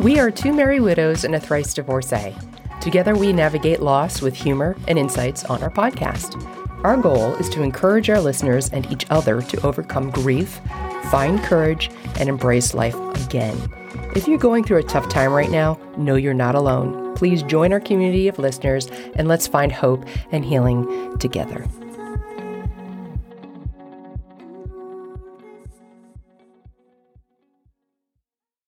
We are two merry widows and a thrice divorcee. Together, we navigate loss with humor and insights on our podcast. Our goal is to encourage our listeners and each other to overcome grief, find courage, and embrace life again. If you're going through a tough time right now, know you're not alone. Please join our community of listeners and let's find hope and healing together.